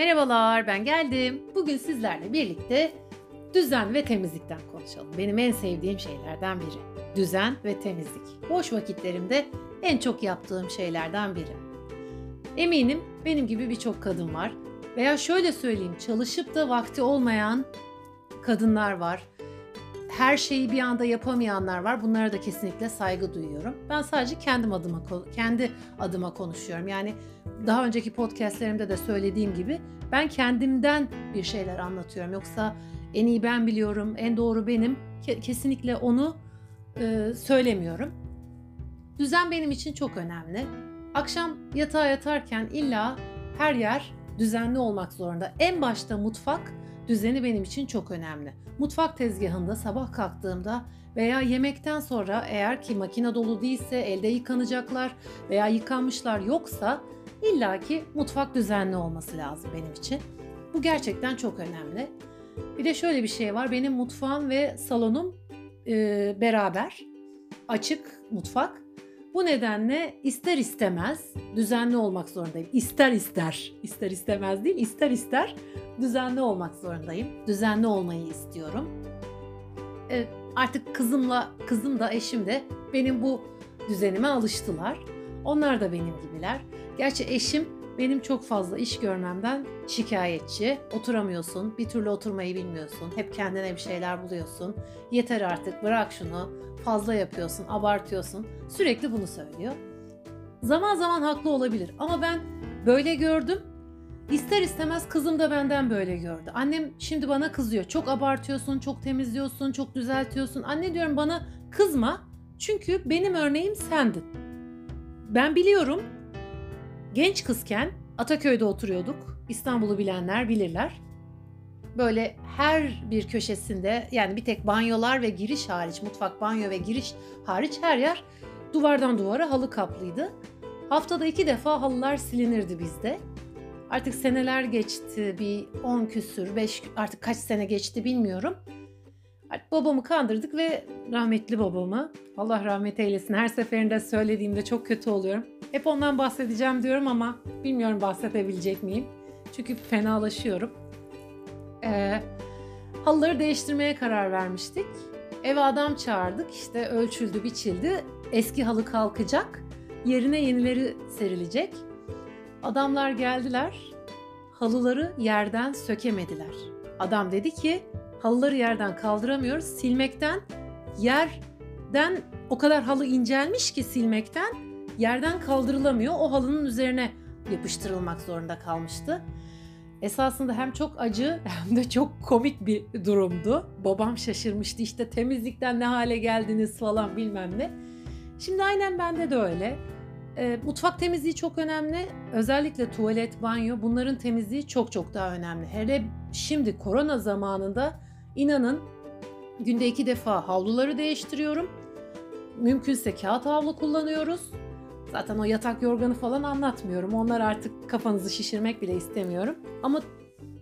Merhabalar, ben geldim. Bugün sizlerle birlikte düzen ve temizlikten konuşalım. Benim en sevdiğim şeylerden biri. Düzen ve temizlik. Boş vakitlerimde en çok yaptığım şeylerden biri. Eminim benim gibi birçok kadın var. Veya şöyle söyleyeyim, çalışıp da vakti olmayan kadınlar var. Her şeyi bir anda yapamayanlar var. Bunlara da kesinlikle saygı duyuyorum. Ben sadece kendim adıma kendi adıma konuşuyorum. Yani daha önceki podcastlerimde de söylediğim gibi ben kendimden bir şeyler anlatıyorum. Yoksa en iyi ben biliyorum, en doğru benim. Kesinlikle onu e, söylemiyorum. Düzen benim için çok önemli. Akşam yatağa yatarken illa her yer düzenli olmak zorunda. En başta mutfak düzeni benim için çok önemli. Mutfak tezgahında sabah kalktığımda veya yemekten sonra eğer ki makine dolu değilse elde yıkanacaklar veya yıkanmışlar yoksa illaki mutfak düzenli olması lazım benim için. Bu gerçekten çok önemli. Bir de şöyle bir şey var. Benim mutfağım ve salonum e, beraber. Açık mutfak. Bu nedenle ister istemez düzenli olmak zorundayım. İster ister, ister istemez değil, ister ister düzenli olmak zorundayım. Düzenli olmayı istiyorum. E, artık kızımla, kızım da eşim de benim bu düzenime alıştılar. Onlar da benim gibiler. Gerçi eşim benim çok fazla iş görmemden şikayetçi. Oturamıyorsun, bir türlü oturmayı bilmiyorsun. Hep kendine bir şeyler buluyorsun. Yeter artık, bırak şunu. Fazla yapıyorsun, abartıyorsun. Sürekli bunu söylüyor. Zaman zaman haklı olabilir ama ben böyle gördüm. İster istemez kızım da benden böyle gördü. Annem şimdi bana kızıyor. Çok abartıyorsun, çok temizliyorsun, çok düzeltiyorsun. Anne diyorum bana kızma. Çünkü benim örneğim sendin. Ben biliyorum genç kızken Ataköy'de oturuyorduk. İstanbul'u bilenler bilirler. Böyle her bir köşesinde yani bir tek banyolar ve giriş hariç, mutfak, banyo ve giriş hariç her yer duvardan duvara halı kaplıydı. Haftada iki defa halılar silinirdi bizde. Artık seneler geçti, bir 10 küsür, 5 artık kaç sene geçti bilmiyorum. Babamı kandırdık ve rahmetli babamı, Allah rahmet eylesin her seferinde söylediğimde çok kötü oluyorum. Hep ondan bahsedeceğim diyorum ama bilmiyorum bahsedebilecek miyim. Çünkü fenalaşıyorum. Ee, halıları değiştirmeye karar vermiştik. Eve adam çağırdık. İşte ölçüldü, biçildi. Eski halı kalkacak. Yerine yenileri serilecek. Adamlar geldiler. Halıları yerden sökemediler. Adam dedi ki halıları yerden kaldıramıyoruz. Silmekten yerden o kadar halı incelmiş ki silmekten yerden kaldırılamıyor. O halının üzerine yapıştırılmak zorunda kalmıştı. Esasında hem çok acı hem de çok komik bir durumdu. Babam şaşırmıştı işte temizlikten ne hale geldiniz falan bilmem ne. Şimdi aynen bende de öyle. E, mutfak temizliği çok önemli. Özellikle tuvalet, banyo bunların temizliği çok çok daha önemli. Hele şimdi korona zamanında inanın günde iki defa havluları değiştiriyorum. Mümkünse kağıt havlu kullanıyoruz. Zaten o yatak yorganı falan anlatmıyorum. Onlar artık kafanızı şişirmek bile istemiyorum. Ama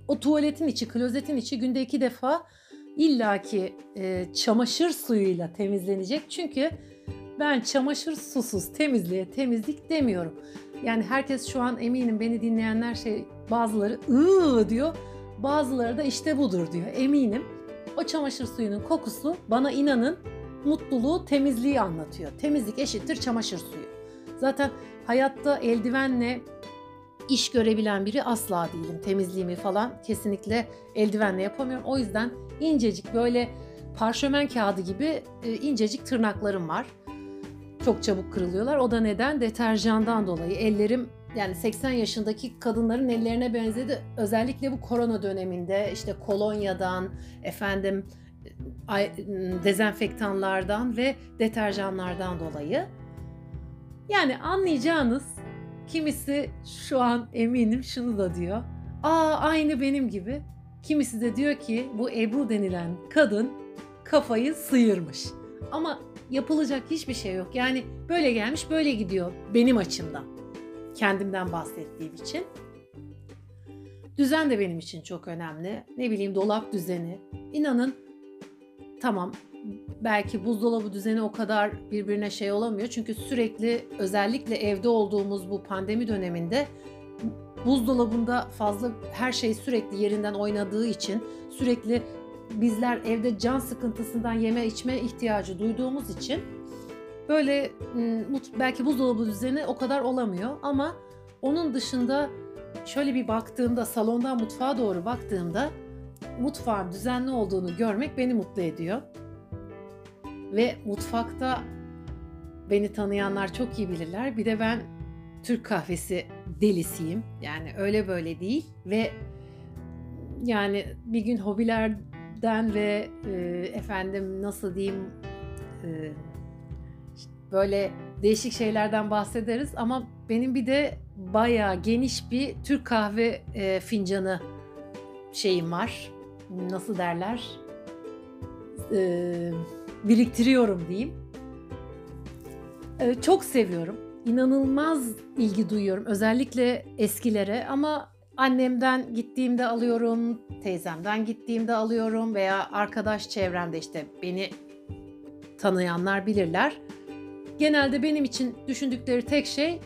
o tuvaletin içi, klozetin içi günde iki defa illaki e, çamaşır suyuyla temizlenecek. Çünkü ben çamaşır susuz temizliğe temizlik demiyorum. Yani herkes şu an eminim beni dinleyenler şey bazıları ıı diyor. Bazıları da işte budur diyor. Eminim. O çamaşır suyunun kokusu bana inanın mutluluğu, temizliği anlatıyor. Temizlik eşittir çamaşır suyu. Zaten hayatta eldivenle iş görebilen biri asla değilim. Temizliğimi falan kesinlikle eldivenle yapamıyorum. O yüzden incecik böyle parşömen kağıdı gibi e, incecik tırnaklarım var. Çok çabuk kırılıyorlar. O da neden? Deterjandan dolayı. Ellerim yani 80 yaşındaki kadınların ellerine benzedi. Özellikle bu korona döneminde işte kolonyadan, efendim dezenfektanlardan ve deterjanlardan dolayı. Yani anlayacağınız kimisi şu an eminim şunu da diyor. Aa aynı benim gibi. Kimisi de diyor ki bu Ebru denilen kadın kafayı sıyırmış. Ama yapılacak hiçbir şey yok. Yani böyle gelmiş böyle gidiyor benim açımdan. Kendimden bahsettiğim için. Düzen de benim için çok önemli. Ne bileyim dolap düzeni. İnanın tamam belki buzdolabı düzeni o kadar birbirine şey olamıyor. Çünkü sürekli özellikle evde olduğumuz bu pandemi döneminde buzdolabında fazla her şey sürekli yerinden oynadığı için sürekli bizler evde can sıkıntısından yeme içme ihtiyacı duyduğumuz için böyle belki buzdolabı düzeni o kadar olamıyor ama onun dışında şöyle bir baktığımda salondan mutfağa doğru baktığımda mutfağın düzenli olduğunu görmek beni mutlu ediyor. Ve mutfakta beni tanıyanlar çok iyi bilirler. Bir de ben Türk kahvesi delisiyim. Yani öyle böyle değil ve yani bir gün hobilerden ve e, efendim nasıl diyeyim e, böyle değişik şeylerden bahsederiz ama benim bir de bayağı geniş bir Türk kahve e, fincanı şeyim var. Nasıl derler? E, biriktiriyorum diyeyim. E, çok seviyorum. İnanılmaz ilgi duyuyorum. Özellikle eskilere ama annemden gittiğimde alıyorum, teyzemden gittiğimde alıyorum veya arkadaş çevremde işte beni tanıyanlar bilirler. Genelde benim için düşündükleri tek şey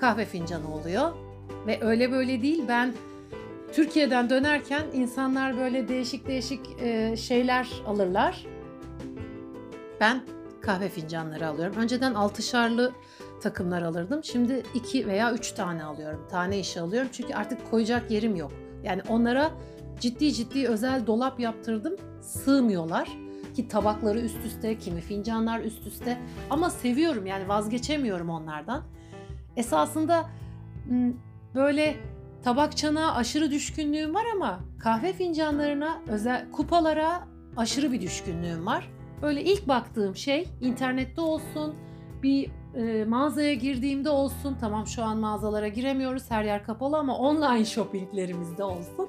kahve fincanı oluyor. Ve öyle böyle değil. Ben Türkiye'den dönerken insanlar böyle değişik değişik e, şeyler alırlar. Ben kahve fincanları alıyorum. Önceden altışarlı takımlar alırdım. Şimdi iki veya üç tane alıyorum. Tane işi alıyorum. Çünkü artık koyacak yerim yok. Yani onlara ciddi ciddi özel dolap yaptırdım. Sığmıyorlar. Ki tabakları üst üste, kimi fincanlar üst üste. Ama seviyorum yani vazgeçemiyorum onlardan. Esasında böyle tabak çanağa aşırı düşkünlüğüm var ama kahve fincanlarına, özel kupalara aşırı bir düşkünlüğüm var. Böyle ilk baktığım şey internette olsun, bir e, mağazaya girdiğimde olsun. Tamam şu an mağazalara giremiyoruz, her yer kapalı ama online shoppinglerimizde olsun.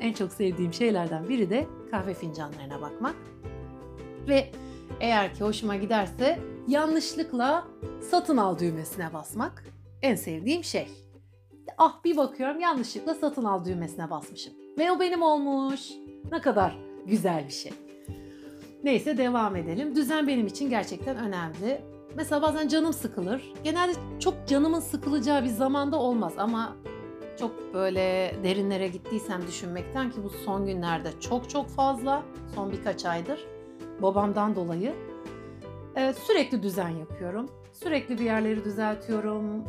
En çok sevdiğim şeylerden biri de kahve fincanlarına bakmak. Ve eğer ki hoşuma giderse yanlışlıkla satın al düğmesine basmak en sevdiğim şey. Ah bir bakıyorum yanlışlıkla satın al düğmesine basmışım. Ve o benim olmuş. Ne kadar güzel bir şey. Neyse devam edelim. Düzen benim için gerçekten önemli. Mesela bazen canım sıkılır. Genelde çok canımın sıkılacağı bir zamanda olmaz ama çok böyle derinlere gittiysem düşünmekten ki bu son günlerde çok çok fazla. Son birkaç aydır babamdan dolayı ee, sürekli düzen yapıyorum. Sürekli bir yerleri düzeltiyorum.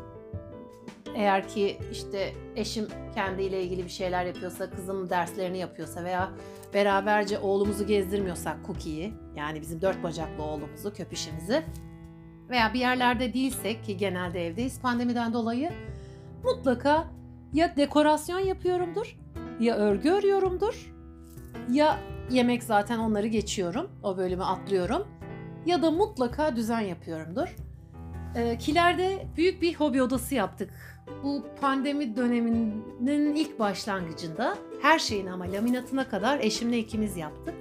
Eğer ki işte eşim kendiyle ilgili bir şeyler yapıyorsa, kızım derslerini yapıyorsa veya beraberce oğlumuzu gezdirmiyorsak Cookie'yi yani bizim dört bacaklı oğlumuzu, köpüşümüzü veya bir yerlerde değilsek ki genelde evdeyiz pandemiden dolayı mutlaka ya dekorasyon yapıyorumdur ya örgü örüyorumdur ya yemek zaten onları geçiyorum. O bölümü atlıyorum. Ya da mutlaka düzen yapıyorumdur. E, kilerde büyük bir hobi odası yaptık. Bu pandemi döneminin ilk başlangıcında her şeyin ama laminatına kadar eşimle ikimiz yaptık.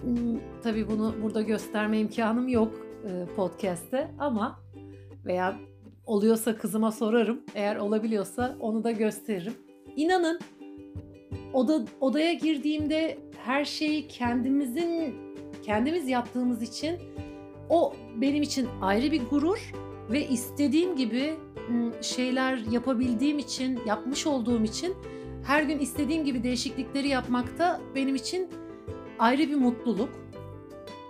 Hmm, tabii bunu burada gösterme imkanım yok e, podcast'te ama veya oluyorsa kızıma sorarım. Eğer olabiliyorsa onu da gösteririm. İnanın oda, odaya girdiğimde her şeyi kendimizin kendimiz yaptığımız için o benim için ayrı bir gurur ve istediğim gibi şeyler yapabildiğim için, yapmış olduğum için her gün istediğim gibi değişiklikleri yapmakta benim için ayrı bir mutluluk.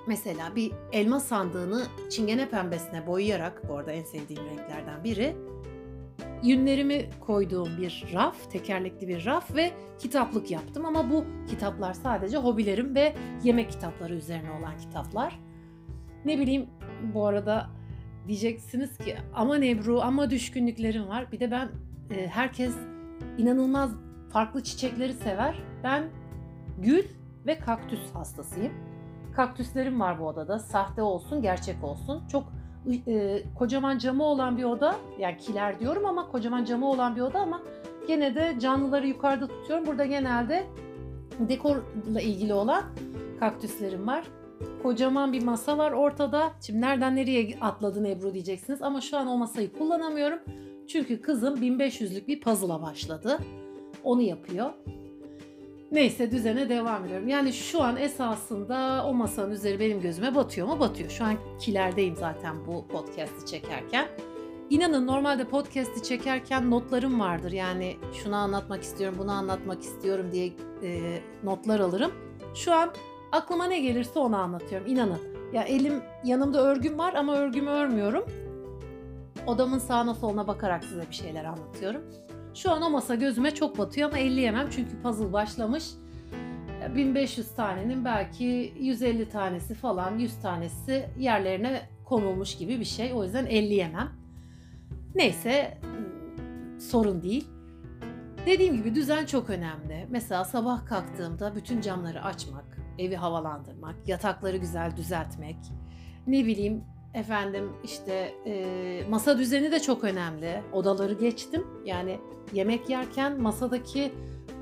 Mesela bir elma sandığını çingene pembesine boyayarak, bu arada en sevdiğim renklerden biri, yünlerimi koyduğum bir raf, tekerlekli bir raf ve kitaplık yaptım. Ama bu kitaplar sadece hobilerim ve yemek kitapları üzerine olan kitaplar. Ne bileyim bu arada diyeceksiniz ki ama Nebru ama düşkünlüklerim var. Bir de ben e, herkes inanılmaz farklı çiçekleri sever. Ben gül ve kaktüs hastasıyım. Kaktüslerim var bu odada. Sahte olsun, gerçek olsun. Çok e, kocaman camı olan bir oda. Yani kiler diyorum ama kocaman camı olan bir oda ama gene de canlıları yukarıda tutuyorum. Burada genelde dekorla ilgili olan kaktüslerim var. Kocaman bir masa var ortada. Şimdi nereden nereye atladın Ebru diyeceksiniz ama şu an o masayı kullanamıyorum. Çünkü kızım 1500'lük bir puzzle'a başladı. Onu yapıyor. Neyse düzene devam ediyorum. Yani şu an esasında o masanın üzeri benim gözüme batıyor mu? Batıyor. Şu an kilerdeyim zaten bu podcast'i çekerken. İnanın normalde podcast'i çekerken notlarım vardır. Yani şunu anlatmak istiyorum, bunu anlatmak istiyorum diye e, notlar alırım. Şu an aklıma ne gelirse onu anlatıyorum. İnanın. Ya elim yanımda örgüm var ama örgümü örmüyorum. Odamın sağına soluna bakarak size bir şeyler anlatıyorum. Şu an o masa gözüme çok batıyor ama elleyemem çünkü puzzle başlamış. 1500 tanenin belki 150 tanesi falan 100 tanesi yerlerine konulmuş gibi bir şey. O yüzden elleyemem. Neyse sorun değil. Dediğim gibi düzen çok önemli. Mesela sabah kalktığımda bütün camları açmak, evi havalandırmak, yatakları güzel düzeltmek, ne bileyim efendim işte e, masa düzeni de çok önemli. Odaları geçtim. Yani yemek yerken masadaki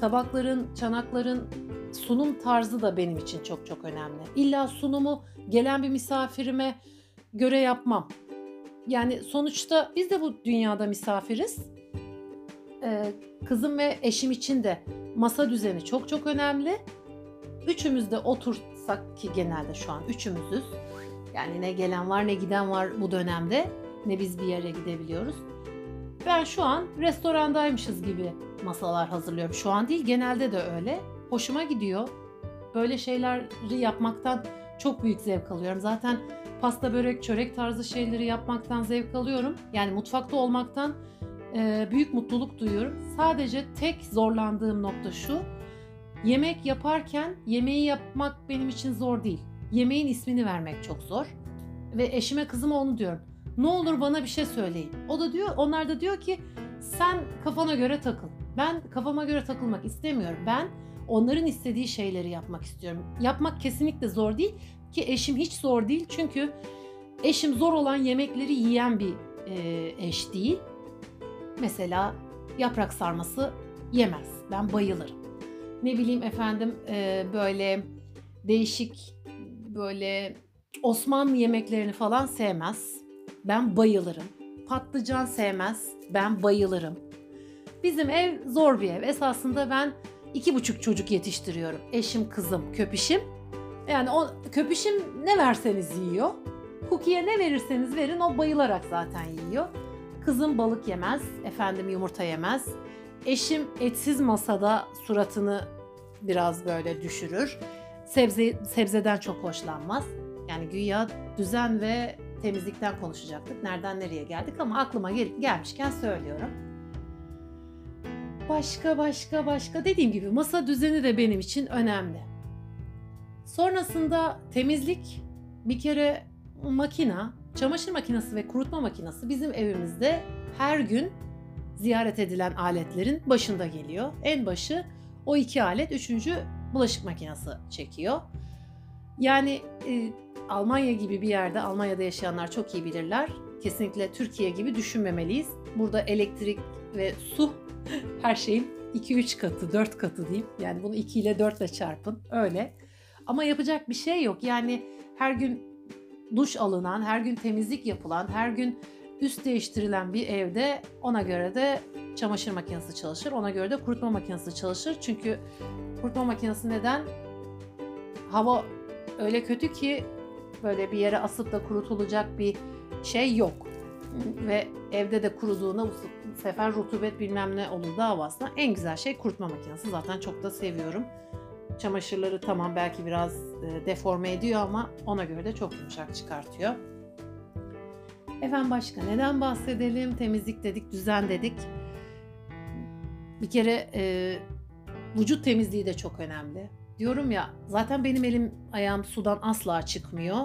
tabakların, çanakların sunum tarzı da benim için çok çok önemli. İlla sunumu gelen bir misafirime göre yapmam. Yani sonuçta biz de bu dünyada misafiriz. Ee, kızım ve eşim için de masa düzeni çok çok önemli. Üçümüz de otursak ki genelde şu an üçümüzüz. Yani ne gelen var ne giden var bu dönemde. Ne biz bir yere gidebiliyoruz. Ben şu an restorandaymışız gibi masalar hazırlıyorum. Şu an değil genelde de öyle. Hoşuma gidiyor. Böyle şeyleri yapmaktan çok büyük zevk alıyorum. Zaten pasta, börek, çörek tarzı şeyleri yapmaktan zevk alıyorum. Yani mutfakta olmaktan büyük mutluluk duyuyorum. Sadece tek zorlandığım nokta şu. Yemek yaparken yemeği yapmak benim için zor değil. Yemeğin ismini vermek çok zor. Ve eşime kızıma onu diyorum. Ne olur bana bir şey söyleyin. O da diyor, onlar da diyor ki sen kafana göre takıl. Ben kafama göre takılmak istemiyorum. Ben onların istediği şeyleri yapmak istiyorum. Yapmak kesinlikle zor değil ki eşim hiç zor değil çünkü eşim zor olan yemekleri yiyen bir e, eş değil. Mesela yaprak sarması yemez. Ben bayılırım. Ne bileyim efendim e, böyle değişik böyle Osmanlı yemeklerini falan sevmez. Ben bayılırım. Patlıcan sevmez. Ben bayılırım. Bizim ev zor bir ev. Esasında ben iki buçuk çocuk yetiştiriyorum. Eşim, kızım, köpişim. Yani o köpüşüm ne verseniz yiyor. Cookie'ye ne verirseniz verin o bayılarak zaten yiyor. Kızım balık yemez, efendim yumurta yemez. Eşim etsiz masada suratını biraz böyle düşürür. Sebze sebzeden çok hoşlanmaz. Yani güya düzen ve temizlikten konuşacaktık. Nereden nereye geldik ama aklıma gel gelmişken söylüyorum. Başka başka başka dediğim gibi masa düzeni de benim için önemli. Sonrasında temizlik bir kere makina, çamaşır makinesi ve kurutma makinesi bizim evimizde her gün ziyaret edilen aletlerin başında geliyor. En başı o iki alet, üçüncü bulaşık makinesi çekiyor. Yani e, Almanya gibi bir yerde, Almanya'da yaşayanlar çok iyi bilirler. Kesinlikle Türkiye gibi düşünmemeliyiz. Burada elektrik ve su her şeyin 2-3 katı, 4 katı diyeyim. Yani bunu 2 ile 4 ile çarpın. Öyle. Ama yapacak bir şey yok. Yani her gün duş alınan, her gün temizlik yapılan, her gün üst değiştirilen bir evde ona göre de çamaşır makinesi çalışır. Ona göre de kurutma makinesi çalışır. Çünkü kurutma makinesi neden? Hava öyle kötü ki böyle bir yere asıp da kurutulacak bir şey yok. Ve evde de kuruduğunda bu sefer rutubet bilmem ne olur davasına en güzel şey kurutma makinesi. Zaten çok da seviyorum. Çamaşırları tamam belki biraz e, deforme ediyor ama ona göre de çok yumuşak çıkartıyor. Efendim başka neden bahsedelim? Temizlik dedik, düzen dedik. Bir kere e, vücut temizliği de çok önemli. Diyorum ya zaten benim elim ayağım sudan asla çıkmıyor.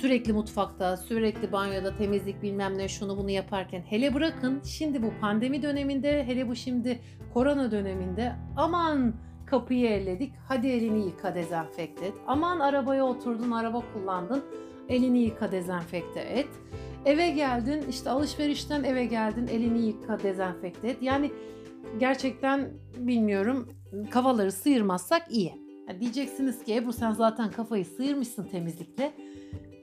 Sürekli mutfakta, sürekli banyoda temizlik bilmem ne şunu bunu yaparken hele bırakın şimdi bu pandemi döneminde hele bu şimdi korona döneminde aman kapıyı elledik hadi elini yıka dezenfekte et. Aman arabaya oturdun araba kullandın elini yıka dezenfekte et. Eve geldin işte alışverişten eve geldin elini yıka dezenfekte et. Yani gerçekten bilmiyorum kafaları sıyırmazsak iyi. Yani diyeceksiniz ki Ebru sen zaten kafayı sıyırmışsın temizlikle.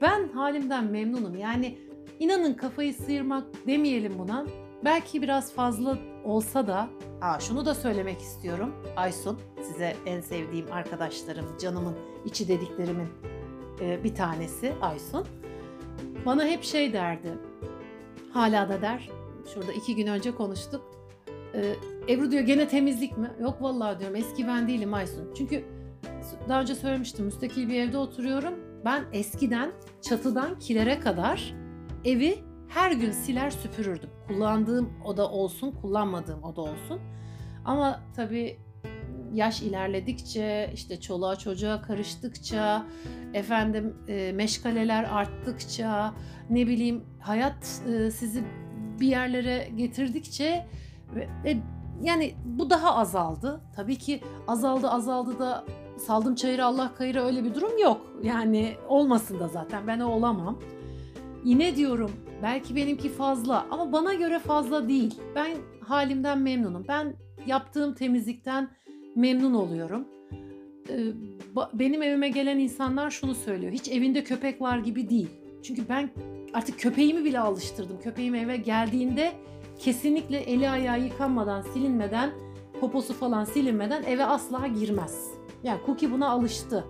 Ben halimden memnunum. Yani inanın kafayı sıyırmak demeyelim buna. Belki biraz fazla olsa da, aa şunu da söylemek istiyorum. Aysun, size en sevdiğim arkadaşlarım, canımın içi dediklerimin bir tanesi Aysun. Bana hep şey derdi. hala da der. Şurada iki gün önce konuştuk. Ee, Ebru diyor gene temizlik mi? Yok vallahi diyorum eski ben değilim Aysun. Çünkü daha önce söylemiştim müstakil bir evde oturuyorum. Ben eskiden çatıdan kilere kadar evi her gün siler süpürürdüm. Kullandığım oda olsun, kullanmadığım oda olsun. Ama tabii yaş ilerledikçe, işte çoluğa çocuğa karıştıkça, efendim e, meşgaleler arttıkça, ne bileyim hayat e, sizi bir yerlere getirdikçe ve yani bu daha azaldı. Tabii ki azaldı azaldı da saldım çayırı Allah kayırı öyle bir durum yok. Yani olmasın da zaten ben o olamam. Yine diyorum belki benimki fazla ama bana göre fazla değil. Ben halimden memnunum. Ben yaptığım temizlikten memnun oluyorum. Ee, benim evime gelen insanlar şunu söylüyor. Hiç evinde köpek var gibi değil. Çünkü ben artık köpeğimi bile alıştırdım. Köpeğim eve geldiğinde kesinlikle eli ayağı yıkanmadan, silinmeden, poposu falan silinmeden eve asla girmez. Yani Cookie buna alıştı.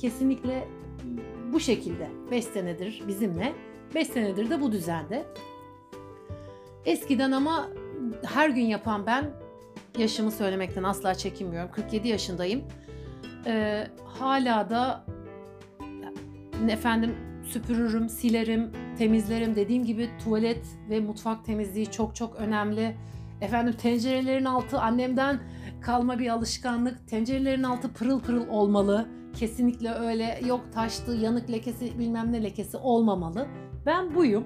Kesinlikle bu şekilde 5 senedir bizimle. 5 senedir de bu düzende. Eskiden ama her gün yapan ben yaşımı söylemekten asla çekinmiyorum. 47 yaşındayım. Ee, hala da efendim süpürürüm, silerim, temizlerim. Dediğim gibi tuvalet ve mutfak temizliği çok çok önemli. Efendim tencerelerin altı annemden kalma bir alışkanlık. Tencerelerin altı pırıl pırıl olmalı. Kesinlikle öyle yok taştı, yanık lekesi bilmem ne lekesi olmamalı. Ben buyum.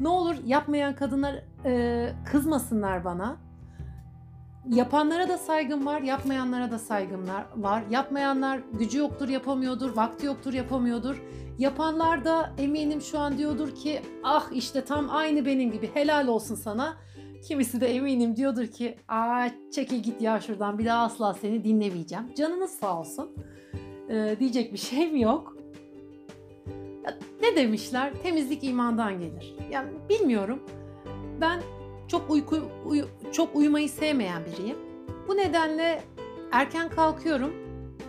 Ne olur yapmayan kadınlar e, kızmasınlar bana. Yapanlara da saygım var, yapmayanlara da saygım var. Yapmayanlar gücü yoktur, yapamıyordur, vakti yoktur, yapamıyordur. Yapanlar da eminim şu an diyordur ki ah işte tam aynı benim gibi helal olsun sana. Kimisi de eminim diyordur ki aa çekil git ya şuradan bir daha asla seni dinlemeyeceğim. Canınız sağ olsun. Ee, diyecek bir şeyim yok. Ya, ne demişler? Temizlik imandan gelir. Yani bilmiyorum. Ben çok uyku uyu, çok uyumayı sevmeyen biriyim. Bu nedenle erken kalkıyorum.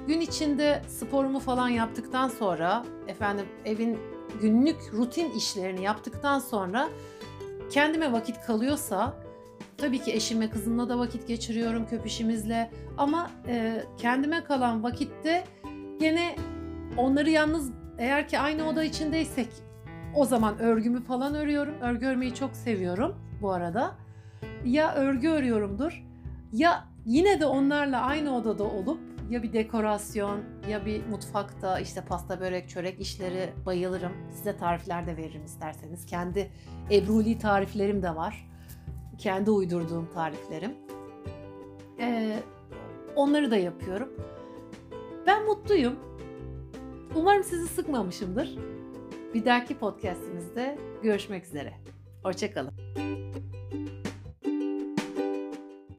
Gün içinde sporumu falan yaptıktan sonra efendim evin günlük rutin işlerini yaptıktan sonra kendime vakit kalıyorsa tabii ki eşime kızımla da vakit geçiriyorum köpüşümüzle ama e, kendime kalan vakitte gene onları yalnız eğer ki aynı oda içindeysek o zaman örgümü falan örüyorum. Örgü örmeyi çok seviyorum bu arada. Ya örgü örüyorumdur ya yine de onlarla aynı odada olup ya bir dekorasyon ya bir mutfakta işte pasta börek çörek işleri bayılırım. Size tarifler de veririm isterseniz. Kendi Ebruli tariflerim de var. Kendi uydurduğum tariflerim. Ee, onları da yapıyorum. Ben mutluyum. Umarım sizi sıkmamışımdır. Bir dahaki podcastimizde görüşmek üzere. Hoşçakalın.